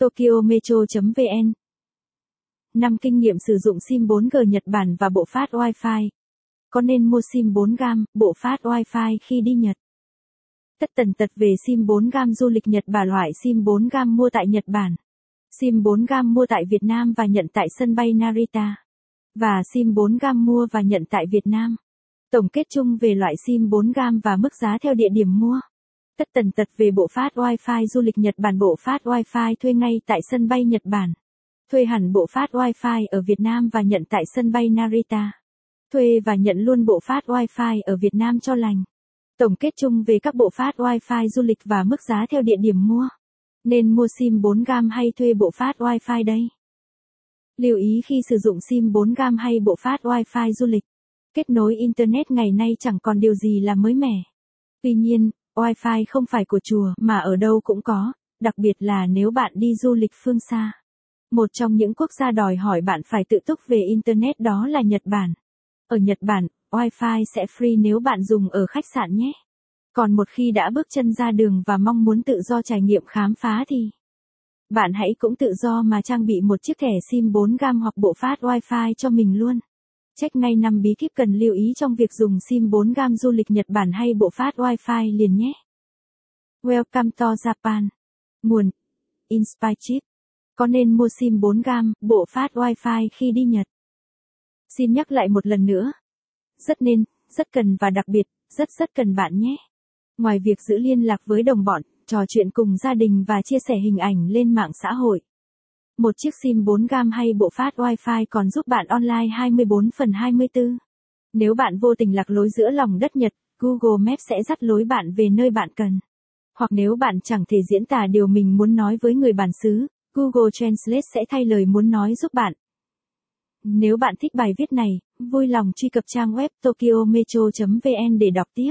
tokyometro.vn 5 kinh nghiệm sử dụng SIM 4G Nhật Bản và bộ phát Wi-Fi. Có nên mua SIM 4G, bộ phát Wi-Fi khi đi Nhật? Tất tần tật về SIM 4G du lịch Nhật Bản loại SIM 4G mua tại Nhật Bản. SIM 4G mua tại Việt Nam và nhận tại sân bay Narita. Và SIM 4G mua và nhận tại Việt Nam. Tổng kết chung về loại SIM 4G và mức giá theo địa điểm mua. Tất tần tật về bộ phát Wi-Fi du lịch Nhật Bản bộ phát Wi-Fi thuê ngay tại sân bay Nhật Bản. Thuê hẳn bộ phát Wi-Fi ở Việt Nam và nhận tại sân bay Narita. Thuê và nhận luôn bộ phát Wi-Fi ở Việt Nam cho lành. Tổng kết chung về các bộ phát Wi-Fi du lịch và mức giá theo địa điểm mua. Nên mua SIM 4G hay thuê bộ phát Wi-Fi đây? Lưu ý khi sử dụng SIM 4G hay bộ phát Wi-Fi du lịch. Kết nối Internet ngày nay chẳng còn điều gì là mới mẻ. Tuy nhiên, Wi-Fi không phải của chùa mà ở đâu cũng có, đặc biệt là nếu bạn đi du lịch phương xa. Một trong những quốc gia đòi hỏi bạn phải tự túc về Internet đó là Nhật Bản. Ở Nhật Bản, Wi-Fi sẽ free nếu bạn dùng ở khách sạn nhé. Còn một khi đã bước chân ra đường và mong muốn tự do trải nghiệm khám phá thì bạn hãy cũng tự do mà trang bị một chiếc thẻ SIM 4 gam hoặc bộ phát Wi-Fi cho mình luôn. Check ngay năm bí kíp cần lưu ý trong việc dùng SIM 4G du lịch Nhật Bản hay bộ phát Wi-Fi liền nhé. Welcome to Japan. Nguồn Inspire Chip. Có nên mua SIM 4G, bộ phát Wi-Fi khi đi Nhật? Xin nhắc lại một lần nữa. Rất nên, rất cần và đặc biệt, rất rất cần bạn nhé. Ngoài việc giữ liên lạc với đồng bọn, trò chuyện cùng gia đình và chia sẻ hình ảnh lên mạng xã hội. Một chiếc SIM 4G hay bộ phát Wi-Fi còn giúp bạn online 24 phần 24. Nếu bạn vô tình lạc lối giữa lòng đất Nhật, Google Maps sẽ dắt lối bạn về nơi bạn cần. Hoặc nếu bạn chẳng thể diễn tả điều mình muốn nói với người bản xứ, Google Translate sẽ thay lời muốn nói giúp bạn. Nếu bạn thích bài viết này, vui lòng truy cập trang web tokyometro.vn để đọc tiếp.